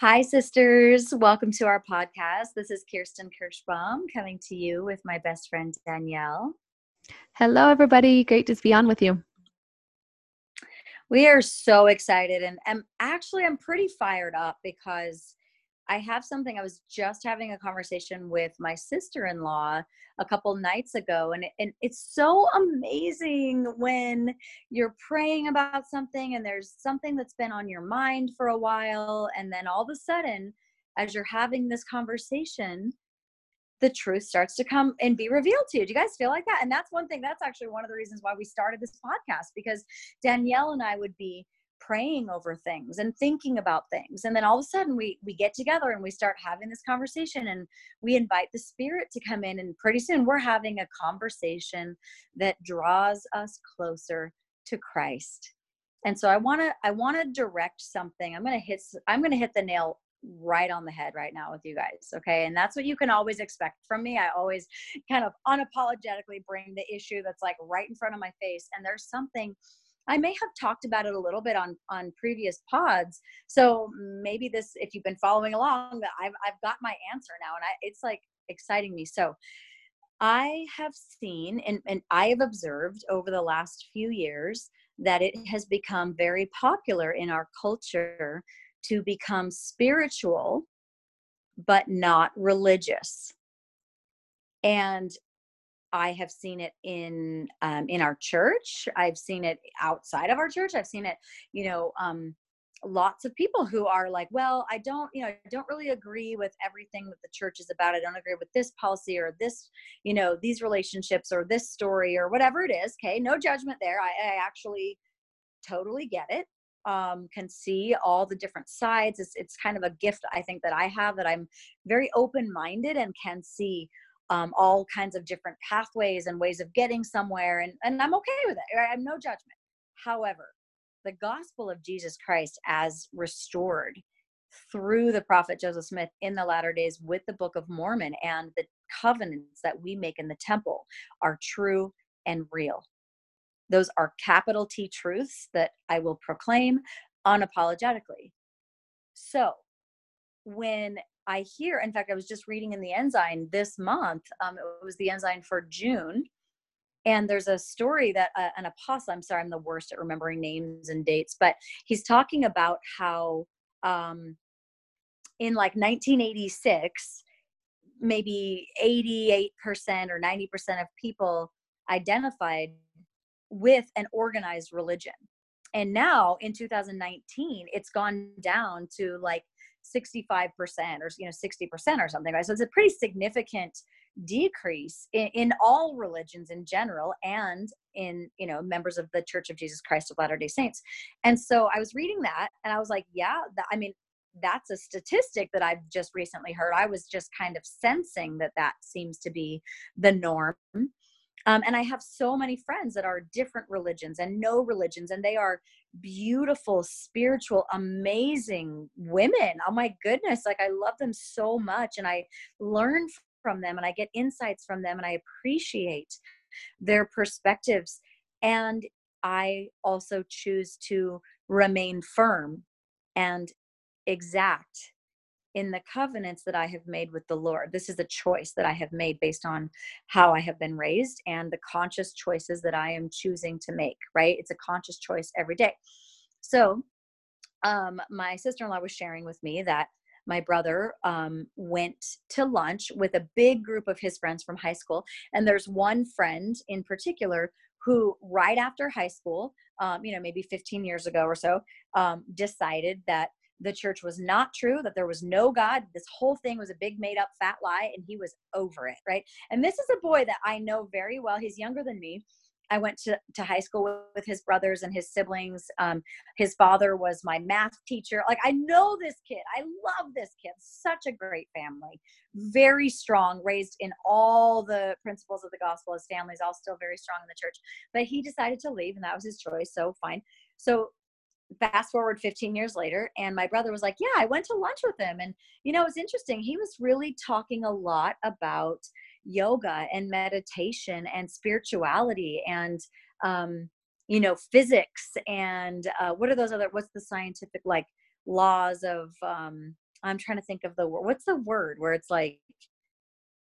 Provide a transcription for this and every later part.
Hi, sisters. Welcome to our podcast. This is Kirsten Kirschbaum coming to you with my best friend Danielle. Hello, everybody. Great to be on with you. We are so excited, and, and actually, I'm pretty fired up because I have something. I was just having a conversation with my sister in law a couple nights ago, and, it, and it's so amazing when you're praying about something and there's something that's been on your mind for a while, and then all of a sudden, as you're having this conversation, the truth starts to come and be revealed to you. Do you guys feel like that? And that's one thing, that's actually one of the reasons why we started this podcast because Danielle and I would be praying over things and thinking about things. And then all of a sudden we we get together and we start having this conversation and we invite the spirit to come in. And pretty soon we're having a conversation that draws us closer to Christ. And so I want to I want to direct something. I'm going to hit I'm going to hit the nail right on the head right now with you guys okay? And that's what you can always expect from me. I always kind of unapologetically bring the issue that's like right in front of my face. And there's something I may have talked about it a little bit on on previous pods. So maybe this, if you've been following along, I've I've got my answer now, and I, it's like exciting me. So I have seen and, and I have observed over the last few years that it has become very popular in our culture to become spiritual but not religious. And I have seen it in um, in our church. I've seen it outside of our church. I've seen it, you know, um, lots of people who are like, well, I don't, you know, I don't really agree with everything that the church is about. I don't agree with this policy or this, you know, these relationships or this story or whatever it is. Okay, no judgment there. I, I actually totally get it. Um, can see all the different sides. It's it's kind of a gift I think that I have that I'm very open minded and can see um, all kinds of different pathways and ways of getting somewhere and, and i'm okay with it. I have no judgment. However the gospel of jesus christ as restored through the prophet joseph smith in the latter days with the book of mormon and the covenants that we make in the temple are true and real. Those are capital t truths that i will proclaim unapologetically. So when I hear, in fact, I was just reading in the Ensign this month, um, it was the Ensign for June. And there's a story that uh, an apostle, I'm sorry, I'm the worst at remembering names and dates, but he's talking about how um, in like 1986, maybe 88% or 90% of people identified with an organized religion. And now in 2019, it's gone down to like 65% or you know 60% or something right? So it's a pretty significant decrease in, in, all religions in general and in you know members of the church of jesus christ of latter day saints. And so i was reading that and i was like yeah that, i mean that's a statistic that i've just recently heard. I was just kind of sensing that that seems to be the norm um, and I have so many friends that are different religions and no religions, and they are beautiful, spiritual, amazing women. Oh my goodness. Like I love them so much, and I learn from them, and I get insights from them, and I appreciate their perspectives. And I also choose to remain firm and exact in the covenants that I have made with the Lord. This is a choice that I have made based on how I have been raised and the conscious choices that I am choosing to make, right? It's a conscious choice every day. So, um, my sister in law was sharing with me that my brother um, went to lunch with a big group of his friends from high school. And there's one friend in particular who, right after high school, um, you know, maybe 15 years ago or so, um, decided that the church was not true, that there was no God. This whole thing was a big made up fat lie, and he was over it, right? And this is a boy that I know very well. He's younger than me. I went to, to high school with, with his brothers and his siblings. Um, his father was my math teacher. Like, I know this kid. I love this kid. Such a great family. Very strong, raised in all the principles of the gospel. His family's all still very strong in the church. But he decided to leave, and that was his choice. So, fine. So, fast forward 15 years later and my brother was like yeah i went to lunch with him and you know it was interesting he was really talking a lot about yoga and meditation and spirituality and um you know physics and uh, what are those other what's the scientific like laws of um I'm trying to think of the word. What's the word where it's like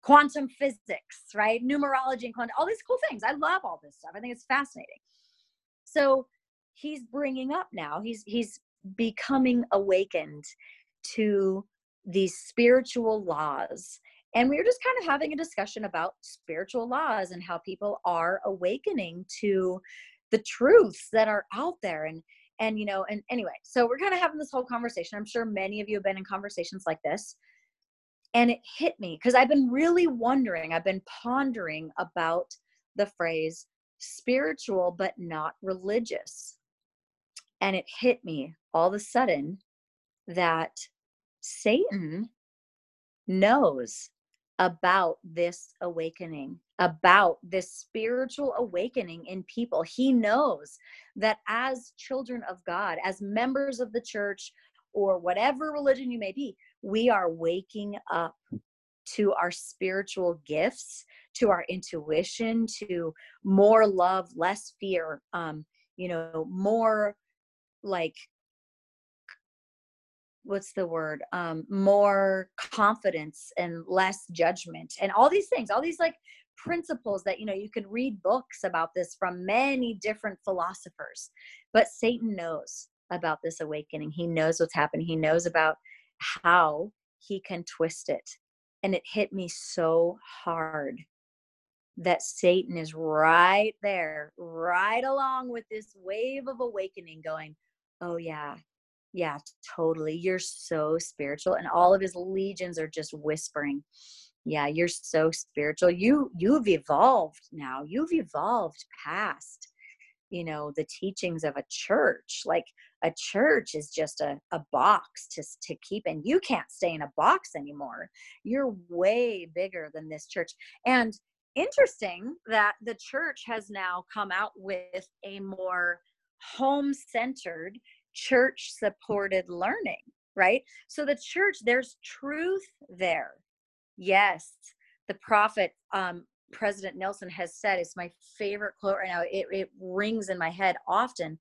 quantum physics, right? Numerology and quantum, all these cool things. I love all this stuff. I think it's fascinating. So he's bringing up now, he's, he's becoming awakened to these spiritual laws. And we were just kind of having a discussion about spiritual laws and how people are awakening to the truths that are out there. And and you know and anyway so we're kind of having this whole conversation i'm sure many of you have been in conversations like this and it hit me because i've been really wondering i've been pondering about the phrase spiritual but not religious and it hit me all of a sudden that satan knows about this awakening, about this spiritual awakening in people. He knows that as children of God, as members of the church, or whatever religion you may be, we are waking up to our spiritual gifts, to our intuition, to more love, less fear, um, you know, more like what's the word um more confidence and less judgment and all these things all these like principles that you know you can read books about this from many different philosophers but satan knows about this awakening. He knows what's happening he knows about how he can twist it and it hit me so hard that satan is right there right along with this wave of awakening going oh yeah yeah, totally. You're so spiritual and all of his legions are just whispering. Yeah, you're so spiritual. You you've evolved now. You've evolved past you know the teachings of a church like a church is just a, a box to, to keep and you can't stay in a box anymore you're way bigger than this church and interesting that the church has now come out with a more home centered church supported learning, right? So the church, there's truth there. Yes, the prophet, um, President Nelson has said, it's my favorite quote right now. It, it rings in my head often.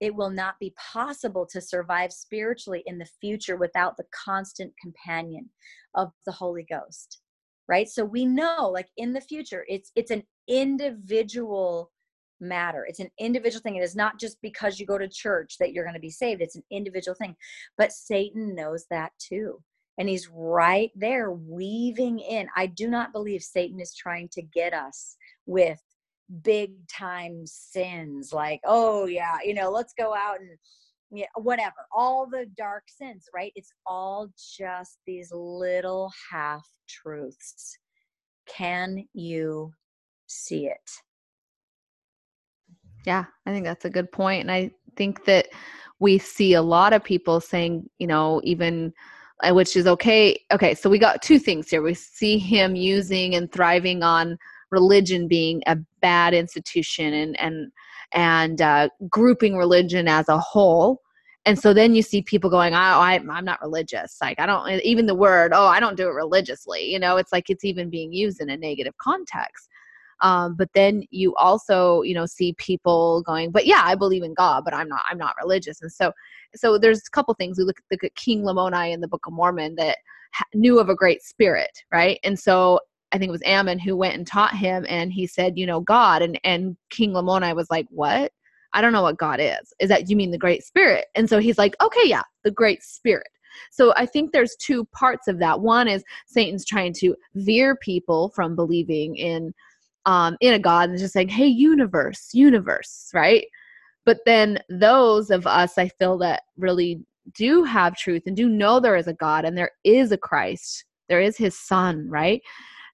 It will not be possible to survive spiritually in the future without the constant companion of the Holy Ghost. Right? So we know like in the future it's it's an individual matter. It's an individual thing. It is not just because you go to church that you're going to be saved. It's an individual thing. But Satan knows that too. And he's right there weaving in. I do not believe Satan is trying to get us with big time sins like, oh, yeah, you know, let's go out and yeah, whatever, all the dark sins, right? It's all just these little half truths. Can you see it? Yeah, I think that's a good point. And I think that we see a lot of people saying, you know, even uh, which is okay. Okay, so we got two things here. We see him using and thriving on religion being a bad institution and and and uh, grouping religion as a whole. And so then you see people going, oh, I, I'm not religious. Like, I don't, even the word, oh, I don't do it religiously. You know, it's like it's even being used in a negative context. Um, but then you also, you know, see people going, but yeah, I believe in God, but I'm not, I'm not religious. And so, so there's a couple things. We look, at King Lamoni in the Book of Mormon that ha- knew of a great spirit, right? And so I think it was Ammon who went and taught him, and he said, you know, God, and and King Lamoni was like, what? I don't know what God is. Is that you mean the Great Spirit? And so he's like, okay, yeah, the Great Spirit. So I think there's two parts of that. One is Satan's trying to veer people from believing in um, in a God and just saying, hey, universe, universe, right? But then those of us, I feel that really do have truth and do know there is a God and there is a Christ, there is his son, right?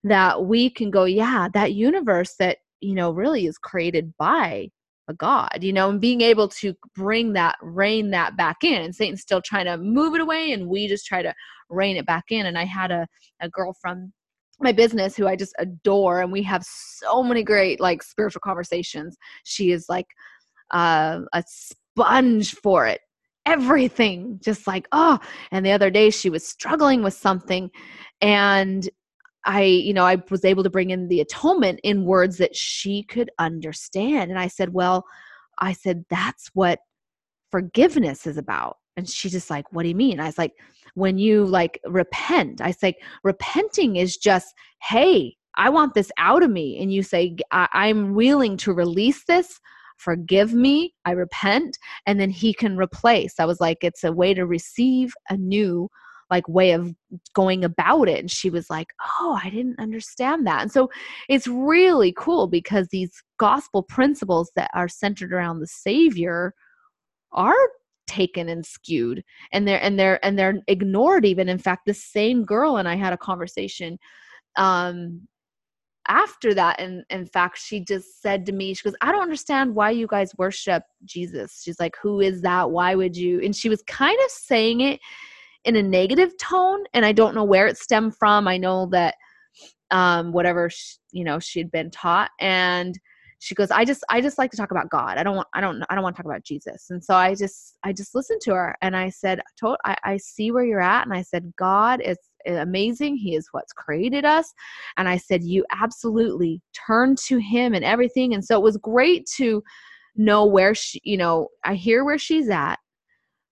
That we can go, yeah, that universe that, you know, really is created by a God, you know, and being able to bring that, rein that back in. Satan's still trying to move it away, and we just try to rein it back in. And I had a, a girl from my business who I just adore and we have so many great like spiritual conversations. She is like uh, a sponge for it. Everything just like oh and the other day she was struggling with something and I you know I was able to bring in the atonement in words that she could understand and I said well I said that's what forgiveness is about and she just like what do you mean? I was like when you like repent. I was like repenting is just hey i want this out of me. And you say I- i'm willing to release this. Forgive me. I repent. And then he can replace. I was like it's a way to receive a new like way of going about it. And she was like oh i didn't understand that. And so it's really cool because these gospel principles that are centered around the savior are taken and skewed and they're and they're and they're ignored even. In fact the same girl and i had a conversation um after that and in fact she just said to me she goes i don't understand why you guys worship jesus. She's like who is that? Why would you? And she was kind of saying it in a negative tone and i don't know where it stemmed from. I know that um whatever she, you know she'd been taught and she goes i just i just like to talk about god. I don't want i don't i don't want to talk about jesus. And so i just i just listened to her and i said I, I see where you're at. And i said god is eh, amazing. He is what's created us. And i said you absolutely turn to him and everything. And so it was great to know where she you know i hear where she's at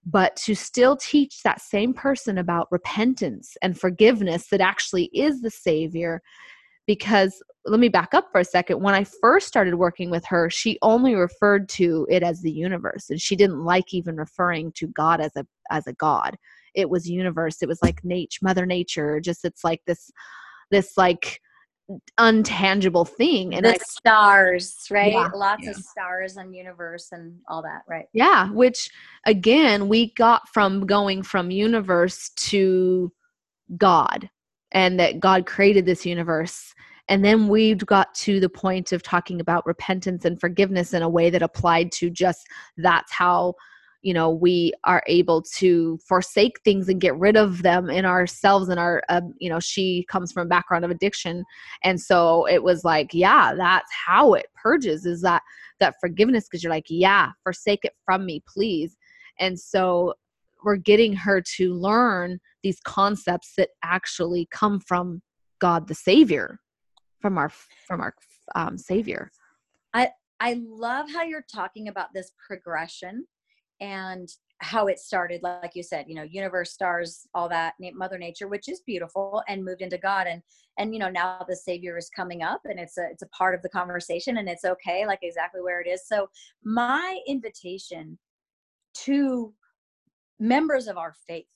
but to still teach that same person about repentance and forgiveness that actually is the savior because let me back up for a second. When i first started working with her she only referred to it as the universe and she didn't like even referring to god as a as a god. It was universe. It was like nature mother nature just it's like this this like untangible thing and the I, stars right? Yeah, lots yeah. of stars and universe and all that right. Yeah which again we got from going from universe to god and that god created this universe. And then we've got to the point of talking about repentance and forgiveness in a way that applied to just that's how you know we are able to forsake things and get rid of them in ourselves and our um, you know she comes from a background of addiction. And so it was like yeah that's how it purges is that that forgiveness because you're like yeah forsake it from me please. And so we're getting her to learn these concepts that actually come from god the savior from our from our um, savior. I i love how you're talking about this progression and how it started like you said you know universe stars all that mother nature which is beautiful and moved into god and and you know now the savior is coming up and it's a it's a part of the conversation and it's okay like exactly where it is. So my invitation to members of our faith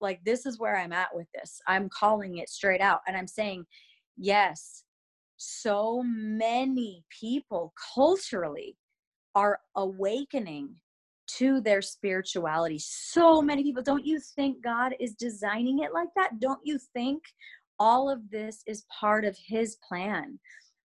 like this is where i'm at with this i'm calling it straight out and i'm saying yes so many people culturally are awakening to their spirituality. So many people, don't you think God is designing it like that? Don't you think all of this is part of His plan?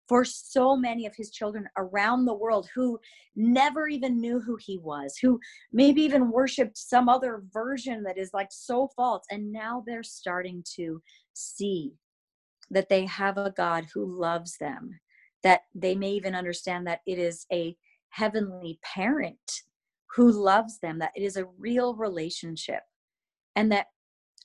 For so many of his children around the world who never even knew who he was, who maybe even worshiped some other version that is like so false. And now they're starting to see that they have a God who loves them, that they may even understand that it is a heavenly parent who loves them, that it is a real relationship, and that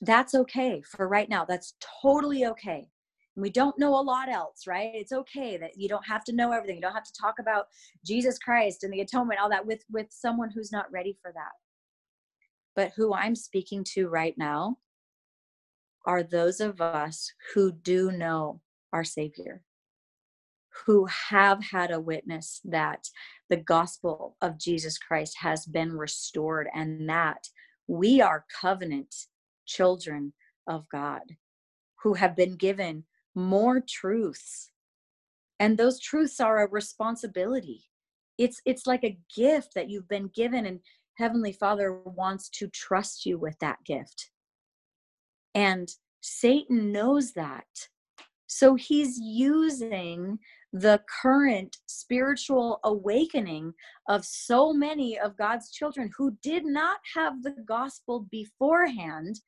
that's okay for right now. That's totally okay. We don't know a lot else, right? It's okay that you don't have to know everything. You don't have to talk about Jesus Christ and the atonement, all that with with someone who's not ready for that. But who I'm speaking to right now are those of us who do know our Savior, who have had a witness that the gospel of Jesus Christ has been restored and that we are covenant children of God who have been given more truths. And those truths are a responsibility. It's it's like a gift that you've been given and heavenly Father wants to trust you with that gift. And Satan knows that. So he's using the current spiritual awakening of so many of God's children who did not have the gospel beforehand.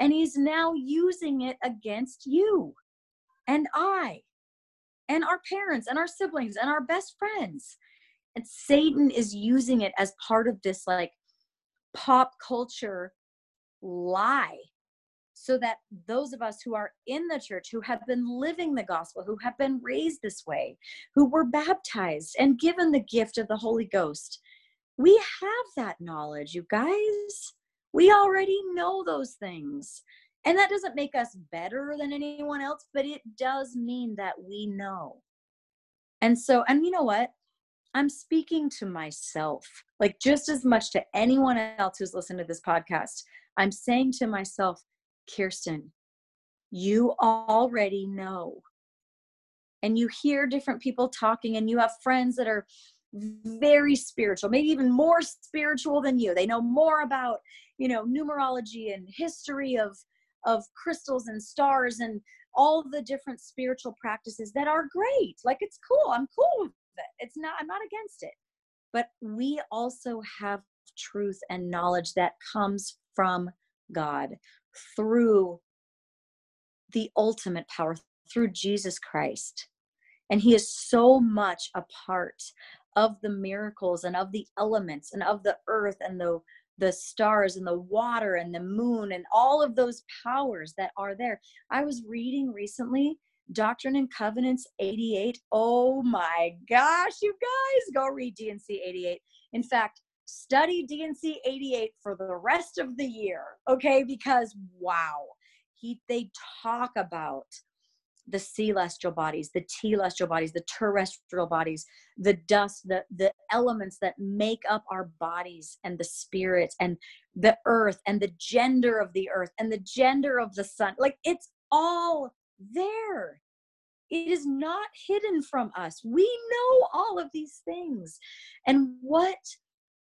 And he's now using it against you and I and our parents and our siblings and our best friends. And Satan is using it as part of this like pop culture lie so that those of us who are in the church, who have been living the gospel, who have been raised this way, who were baptized and given the gift of the Holy Ghost, we have that knowledge, you guys. We already know those things. And that doesn't make us better than anyone else, but it does mean that we know. And so, and you know what? I'm speaking to myself, like just as much to anyone else who's listened to this podcast. I'm saying to myself, Kirsten, you already know. And you hear different people talking, and you have friends that are very spiritual, maybe even more spiritual than you. They know more about, you know, numerology and history of of crystals and stars and all the different spiritual practices that are great. Like it's cool. I'm cool with it. It's not I'm not against it. But we also have truth and knowledge that comes from God through the ultimate power through Jesus Christ. And he is so much a part of the miracles and of the elements and of the earth and the the stars and the water and the moon and all of those powers that are there. I was reading recently Doctrine and Covenants 88. Oh my gosh, you guys, go read D&C 88. In fact, study D&C 88 for the rest of the year, okay? Because wow, he they talk about the celestial bodies, the telestial bodies, the terrestrial bodies, the dust, the, the elements that make up our bodies and the spirit and the earth and the gender of the earth and the gender of the sun. Like it's all there. It is not hidden from us. We know all of these things. And what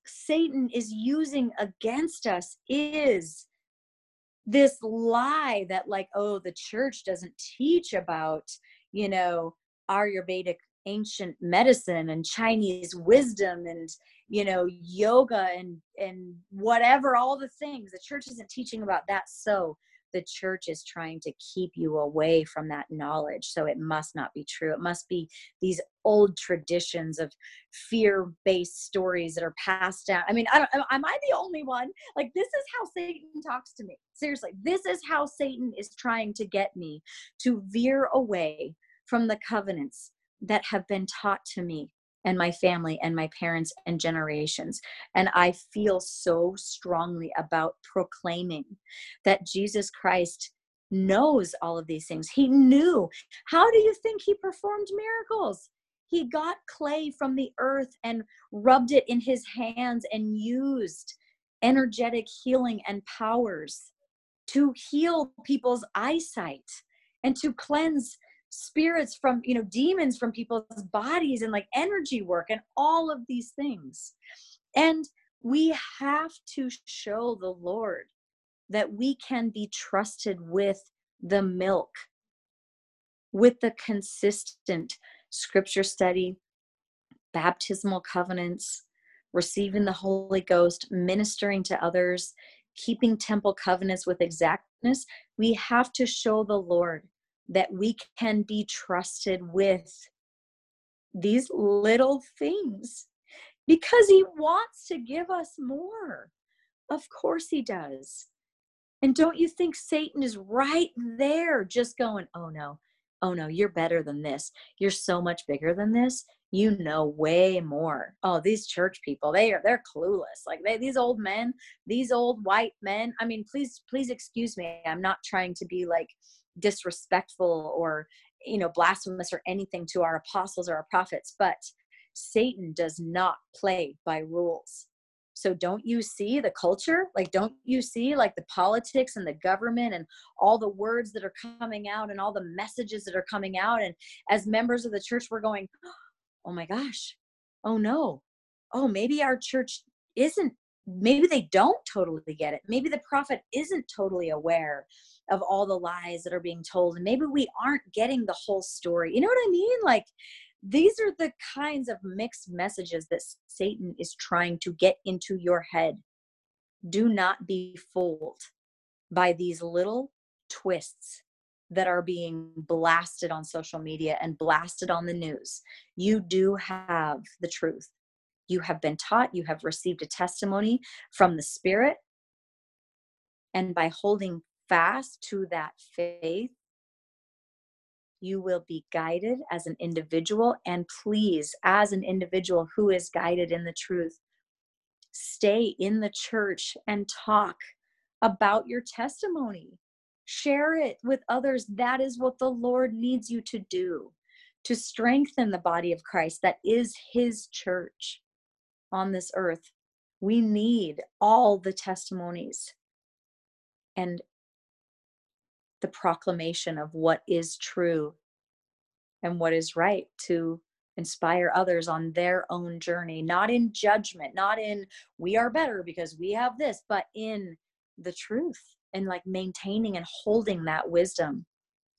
Satan is using against us is this lie that like oh the church doesn't teach about you know ayurvedic ancient medicine and chinese wisdom and you know yoga and and whatever all the things. The church isn't teaching about that. So the church is trying to keep you away from that knowledge. So it must not be true. It must be these old traditions of fear based stories that are passed down. I mean, I don't, am I the only one? Like, this is how Satan talks to me. Seriously, this is how Satan is trying to get me to veer away from the covenants that have been taught to me and my family and my parents and generations. And I feel so strongly about proclaiming that Jesus Christ knows all of these things. He knew. How do you think he performed miracles? He got clay from the earth and rubbed it in his hands and used energetic healing and powers to heal people's eyesight and to cleanse spirits from you know demons from people's bodies and like energy work and all of these things. And we have to show the lord that we can be trusted with the milk with the consistent scripture study baptismal covenants receiving the holy ghost ministering to others keeping temple covenants with exactness. We have to show the lord that we can be trusted with these little things because he wants to give us more. Of course, he does. And don't you think Satan is right there just going, oh no, oh no, you're better than this. You're so much bigger than this. You know way more. Oh, these church people, they are they're clueless. Like they these old men, these old white men. I mean, please, please excuse me. I'm not trying to be like disrespectful or you know blasphemous or anything to our apostles or our prophets but satan does not play by rules. So don't you see the culture? Like don't you see like the politics and the government and all the words that are coming out and all the messages that are coming out? And as members of the church we're going oh my gosh. Oh no. Oh maybe our church isn't maybe they don't totally get it. Maybe the prophet isn't totally aware of all the lies that are being told and maybe we aren't getting the whole story. You know what i mean? Like these are the kinds of mixed messages that satan is trying to get into your head. Do not be fooled by these little twists that are being blasted on social media and blasted on the news. You do have the truth you have been taught you have received a testimony from the spirit and by holding fast to that faith, you will be guided as an individual. And please, as an individual who is guided in the truth, stay in the church and talk about your testimony. Share it with others. That is what the Lord needs you to do to strengthen the body of Christ that is his church on this earth. We need all the testimonies and the proclamation of what is true and what is right to inspire others on their own journey, not in judgment, not in we are better because we have this, but in the truth and like maintaining and holding that wisdom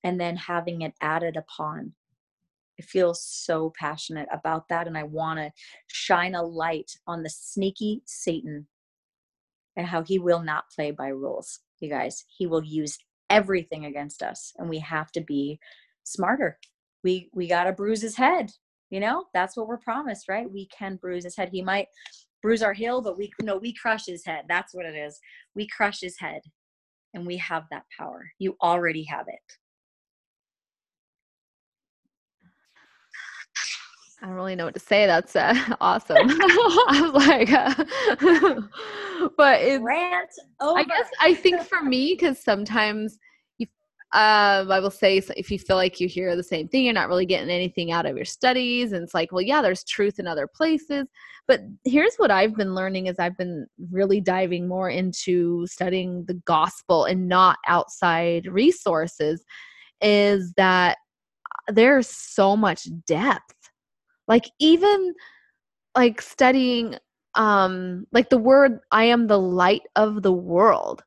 and then having it added upon. I feel so passionate about that and I want to shine a light on the sneaky Satan and how he will not play by rules. You guys, he will use everything against us and we have to be smarter. We we got to bruise his head you know, that's what we're promised, right? We can bruise his head. He might bruise our heel, but we no, we crush his head. That's what it is. We crush his head. And we have that power. You already have it. I don't really know what to say. That's uh, awesome. I was like, uh, but it's, Rant over. I guess I think for me, because sometimes um, I will say if you feel like you hear the same thing, you're not really getting anything out of your studies. And it's like, well, yeah, there's truth in other places. But here's what I've been learning is I've been really diving more into studying the gospel and not outside resources, is that there's so much depth. Like even like studying um like the word I am the light of the world.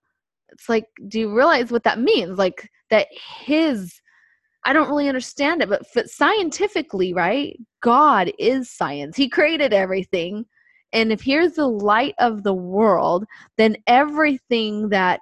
It's like, do you realize what that means? Like that his I don't really understand it, but, scientifically, right? God is science. He created everything. And if here's the light of the world, then everything that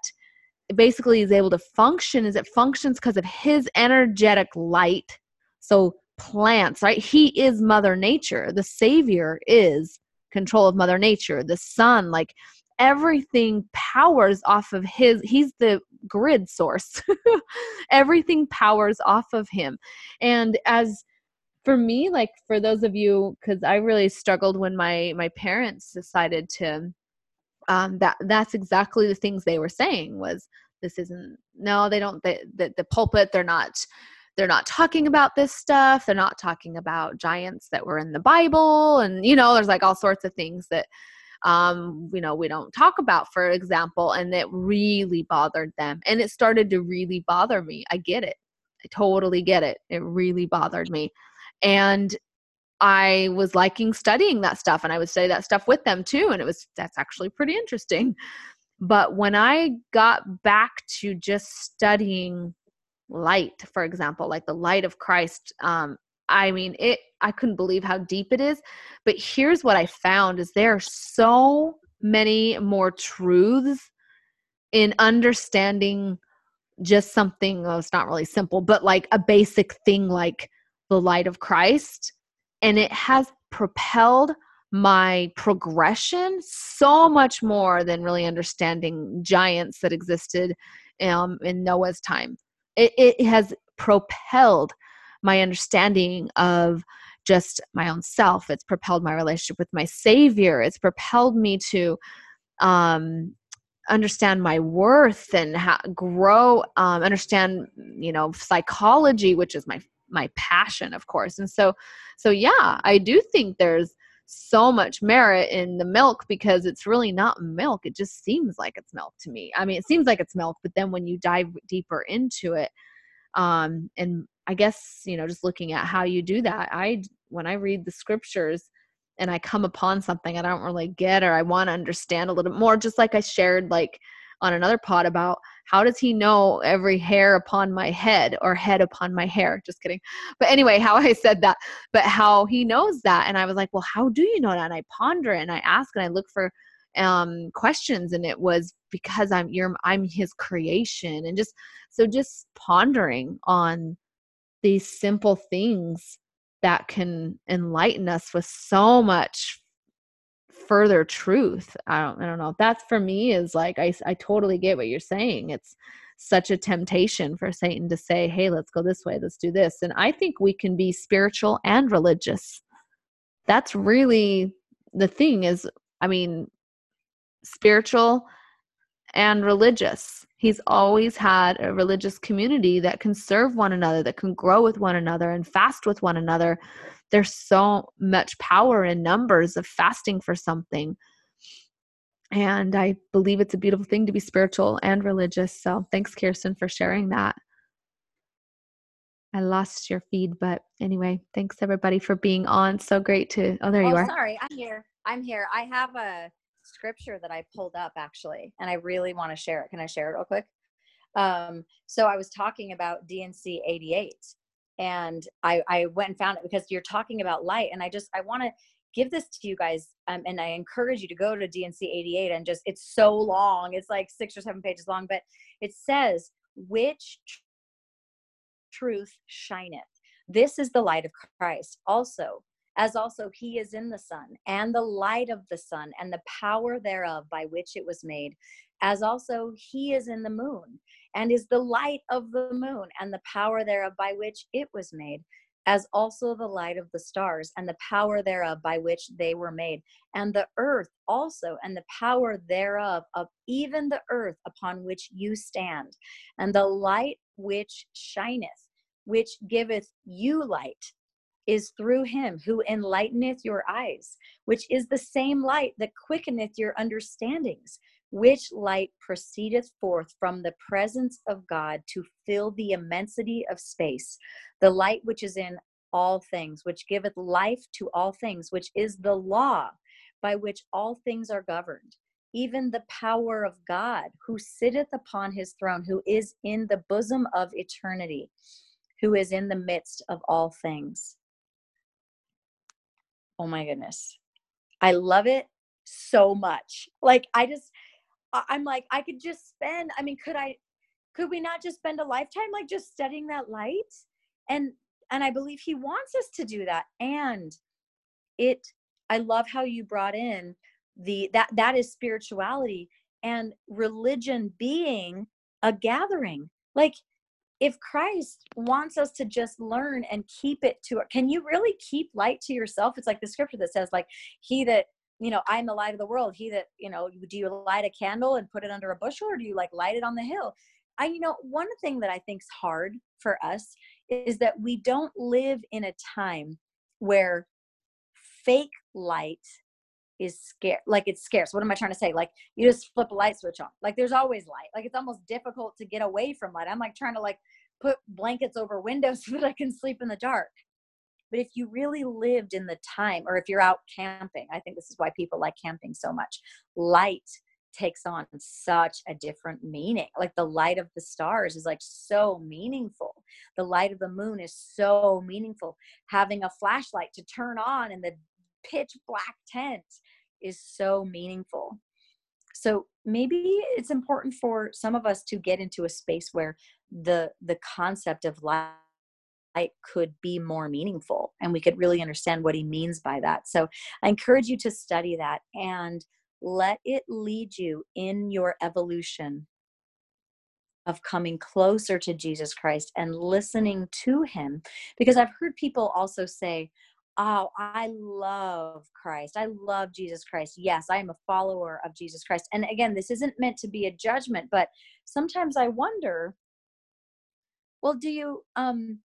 basically is able to function is it functions because of his energetic light. So plants, right? He is Mother Nature. The Savior is control of Mother Nature. The sun, like everything powers off of his he's the grid source everything powers off of him and as for me like for those of you because i really struggled when my my parents decided to um that that's exactly the things they were saying was this isn't no they don't the, the, the pulpit they're not they're not talking about this stuff they're not talking about giants that were in the bible and you know there's like all sorts of things that um, you know, we don't talk about, for example, and it really bothered them. And it started to really bother me. I get it. I totally get it. It really bothered me. And I was liking studying that stuff and I would study that stuff with them too. And it was, that's actually pretty interesting. But when I got back to just studying light, for example, like the light of Christ, um, I mean, it I couldn't believe how deep it is. But here's what I found is there are so many more truths in understanding just something oh, it's not really simple, but like a basic thing like the light of Christ. And it has propelled my progression so much more than really understanding giants that existed um, in Noah's time. It, it has propelled my understanding of just my own self. It's propelled my relationship with my Savior. It's propelled me to um, understand my worth and grow, um, understand, you know, psychology, which is my my passion, of course. And so, so yeah, I do think there's so much merit in the milk because it's really not milk. It just seems like it's milk to me. I mean, it seems like it's milk, but then when you dive deeper into it, um, and I guess, you know, just looking at how you do that, I, when I read the scriptures and I come upon something I don't really get or I want to understand a little bit more, just like I shared, like, on another pod about how does he know every hair upon my head or head upon my hair? Just kidding. But anyway how i said that but how he knows that and i was like well how do you know that? And i ponder and i ask and i look for um questions and it was because i'm you're i'm his creation and just so just pondering on these simple things that can enlighten us with so much further truth. I don't I don't know. That's for me is like I I totally get what you're saying. It's such a temptation for Satan to say, "Hey, let's go this way. Let's do this." And I think we can be spiritual and religious. That's really the thing is I mean, spiritual and religious. He's always had a religious community that can serve one another, that can grow with one another and fast with one another. There's so much power in numbers of fasting for something. And I believe it's a beautiful thing to be spiritual and religious. So thanks, Kirsten, for sharing that. I lost your feed, but anyway, thanks everybody for being on. So great to. Oh, there oh, you are. Sorry, I'm here. I'm here. I have a scripture that I pulled up actually, and I really want to share it. Can I share it real quick? Um, so I was talking about D&C 88, and I, I went and found it because you're talking about light, and I just I want to give this to you guys, um, and I encourage you to go to D&C 88 and just it's so long. It's like six or seven pages long, but it says which truth shineth. This is the light of Christ. Also, as also he is in the sun, and the light of the sun, and the power thereof by which it was made, as also he is in the moon, and is the light of the moon, and the power thereof by which it was made, as also the light of the stars, and the power thereof by which they were made, and the earth also, and the power thereof of even the earth upon which you stand, and the light which shineth, which giveth you light is through him who enlighteneth your eyes, which is the same light that quickeneth your understandings, which light proceedeth forth from the presence of God to fill the immensity of space, the light which is in all things, which giveth life to all things, which is the law by which all things are governed. Even the power of God, who sitteth upon his throne, who is in the bosom of eternity, who is in the midst of all things oh my goodness. I love it so much. Like i just i'm like i could just spend i mean could i could we not just spend a lifetime like just studying that light? And and i believe he wants us to do that. And it i love how you brought in the that that is spirituality and religion being a gathering. Like if Christ wants us to just learn and keep it to can you really keep light to yourself? It's like the scripture that says, like, he that you know, I'm the light of the world. He that, you know, do you light a candle and put it under a bushel or do you like light it on the hill? I, you know, one thing that I think is hard for us is that we don't live in a time where fake light is scarce like it's scarce what am i trying to say like you just flip a light switch on like there's always light like it's almost difficult to get away from light i'm like trying to like put blankets over windows so that i can sleep in the dark but if you really lived in the time or if you're out camping i think this is why people like camping so much light takes on such a different meaning. Like the light of the stars is like so meaningful. The light of the moon is so meaningful. Having a flashlight to turn on in the pitch black tent is so meaningful. So maybe it's important for some of us to get into a space where the the concept of light could be more meaningful and we could really understand what he means by that. So I encourage you to study that and let it lead you in your evolution of coming closer to Jesus Christ and listening to him because I've heard people also say oh, I love Christ. I love Jesus Christ. Yes, I am a follower of Jesus Christ. And again, this isn't meant to be a judgment, but sometimes I wonder, well, do you um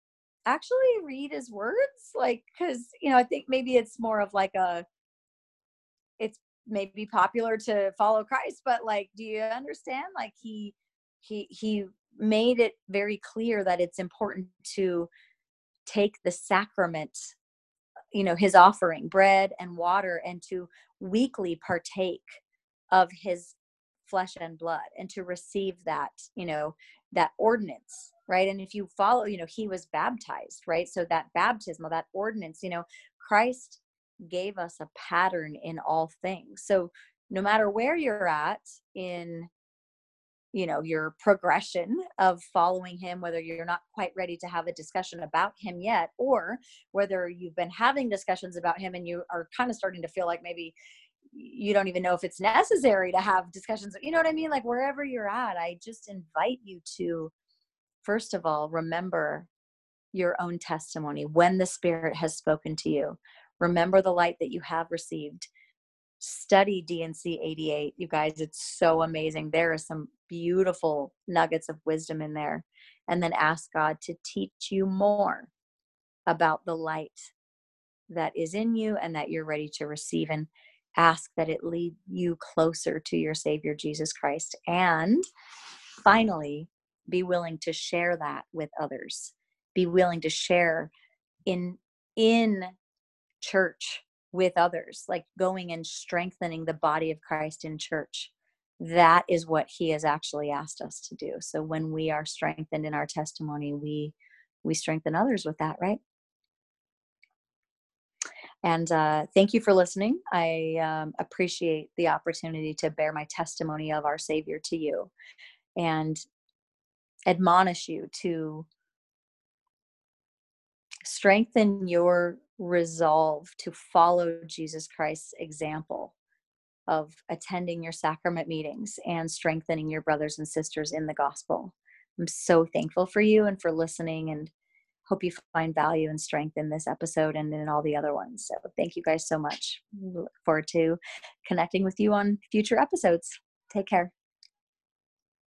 actually read his words? Like cuz you know, I think maybe it's more of like a it's maybe popular to follow Christ, but like do you understand like he he he made it very clear that it's important to take the sacrament you know his offering bread and water and to weekly partake of his flesh and blood and to receive that you know that ordinance right? And if you follow you know he was baptized right? So that baptismal that ordinance you know christ gave us a pattern in all things. So no matter where you're at in you know your progression of following him whether you're not quite ready to have a discussion about him yet or whether you've been having discussions about him and you are kind of starting to feel like maybe you don't even know if it's necessary to have discussions you know what i mean like wherever you're at i just invite you to first of all remember your own testimony when the spirit has spoken to you remember the light that you have received study D&C 88. You guys, it's so amazing. There are some beautiful nuggets of wisdom in there. And then ask God to teach you more about the light that is in you and that you're ready to receive. And ask that it lead you closer to your Savior, Jesus Christ. And finally, be willing to share that with others. Be willing to share in in church with others, like going and strengthening the body of Christ in church. That is what he has actually asked us to do. So when we are strengthened in our testimony, we we strengthen others with that, right? And uh, thank you for listening. I um, appreciate the opportunity to bear my testimony of our Savior to you and admonish you to strengthen your resolve to follow Jesus Christ's example of attending your sacrament meetings and strengthening your brothers and sisters in the gospel. I'm so thankful for you and for listening and hope you find value and strength in this episode and in all the other ones. So thank you guys so much. Look forward to connecting with you on future episodes. Take care.